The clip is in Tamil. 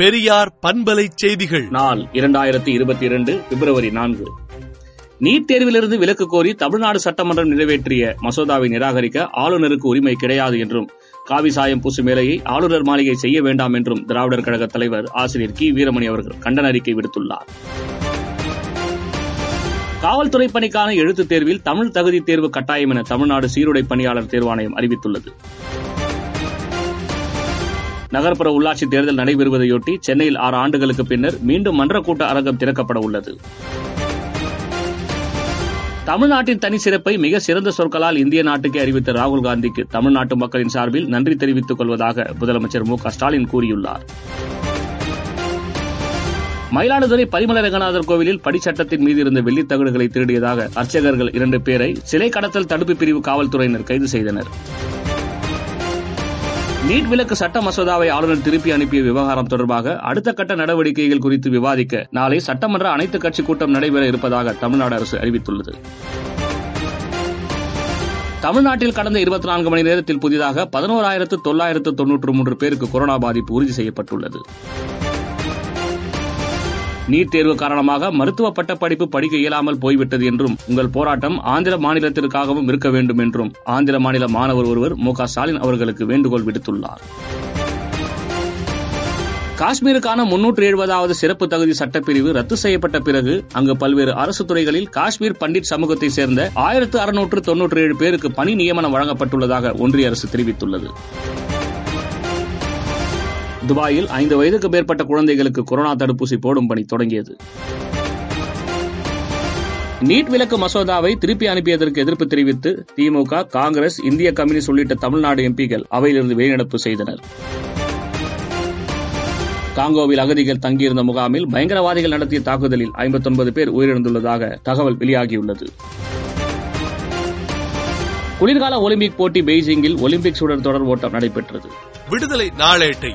பெரியார் பண்பலை செய்திகள். நாள் இரண்டாயிரத்தி இருபத்தி இரண்டு பிப்ரவரி நான்கு. நீட் தேர்விலிருந்து விலக்கு கோரி தமிழ்நாடு சட்டமன்றம் நிறைவேற்றிய மசோதாவை நிராகரிக்க ஆளுநருக்கு உரிமை கிடையாது என்றும் காவி சாயம் பூசும் வேலையை ஆளுநர் மாளிகை செய்ய வேண்டாம் என்றும் திராவிடர் கழக தலைவர் ஆசிரியர் கி. வீரமணி அவர்கள் கண்டன அறிக்கை விடுத்துள்ளார். காவல்துறை பணிக்கான எழுத்துத் தேர்வில் தமிழ் தகுதி தேர்வு கட்டாயம் என தமிழ்நாடு சீருடை பணியாளர் தேர்வாணையம் அறிவித்துள்ளது. நகர்ப்புற உள்ளாட்சி தேர்தல் நடைபெறுவதையொட்டி சென்னையில் ஆறு ஆண்டுகளுக்கு பின்னர் மீண்டும் மன்ற கூட்ட அரங்கம் திறக்கப்பட உள்ளது. தமிழ்நாட்டின் தனி சிறப்பை மிக சிறந்த சொற்களால் இந்திய நாட்டுக்கு அறிவித்த ராகுல் காந்திக்கு தமிழ்நாட்டு மக்களின் சார்பில் நன்றி தெரிவித்துக் கொள்வதாக முதலமைச்சர் மு ஸ்டாலின் கூறியுள்ளார். மயிலாடுதுறை பரிமல ரங்கநாதர் கோவிலில் படிச்சட்டத்தின் மீது இருந்த வெள்ளித் தகடுகளை திருடியதாக அர்ச்சகர்கள் இரண்டு பேரை சிலை கடத்தல் தடுப்பு பிரிவு காவல்துறையினர் கைது செய்தனர். நீட் விலக்கு சட்ட மசோதாவை ஆளுநர் திருப்பி அனுப்பிய விவகாரம் தொடர்பாக அடுத்த கட்ட நடவடிக்கைகள் குறித்து விவாதிக்க நாளை சட்டமன்ற அனைத்து கட்சி கூட்டம் நடைபெற இருப்பதாக தமிழ்நாடு அரசு அறிவித்துள்ளது. தமிழ்நாட்டில் கடந்த இருபத்தி நான்கு மணி நேரத்தில் புதிதாக பதினோராயிரத்து தொள்ளாயிரத்து தொன்னூற்று மூன்று பேருக்கு கொரோனா பாதிப்பு உறுதி செய்யப்பட்டுள்ளது. நீட் தேர்வு காரணமாக மருத்துவ பட்டப்படிப்பு படிக்க இயலாமல் போய்விட்டது என்றும் உங்கள் போராட்டம் ஆந்திர மாநிலத்திற்காகவும் இருக்க வேண்டும் என்றும் ஆந்திர மாநில மாணவர் ஒருவர் மு ஸ்டாலின் அவர்களுக்கு வேண்டுகோள் விடுத்துள்ளார். காஷ்மீருக்கான முன்னூற்று எழுபதாவது சிறப்பு தகுதி சட்டப்பிரிவு ரத்து செய்யப்பட்ட பிறகு அங்கு பல்வேறு அரசு துறைகளில் காஷ்மீர் பண்டிட் சமூகத்தை சேர்ந்த ஆயிரத்து அறுநூற்று தொன்னூற்றி ஏழு பேருக்கு பணி நியமனம் வழங்கப்பட்டுள்ளதாக ஒன்றிய அரசு தெரிவித்துள்ளது. துபாயில் ஐந்து வயதுக்கு மேற்பட்ட குழந்தைகளுக்கு கொரோனா தடுப்பூசி போடும் பணி தொடங்கியது. நீட் விலக்கு மசோதாவை திருப்பி அனுப்பியதற்கு எதிர்ப்பு தெரிவித்து திமுக காங்கிரஸ் இந்திய கம்யூனிஸ்ட் உள்ளிட்ட தமிழ்நாடு எம்பிக்கள் அவையிலிருந்து வெளிநடப்பு செய்தனர். காங்கோவில் அகதிகள் தங்கியிருந்த முகாமில் பயங்கரவாதிகள் நடத்திய தாக்குதலில் ஐம்பத்தொன்பது பேர் உயிரிழந்துள்ளதாக தகவல் வெளியாகியுள்ளது. குளிர்கால ஒலிம்பிக் போட்டி பெய்ஜிங்கில் ஒலிம்பிக் சுடர் தொடர் ஓட்டம் நடைபெற்றது. விடுதலை நாளேட்டை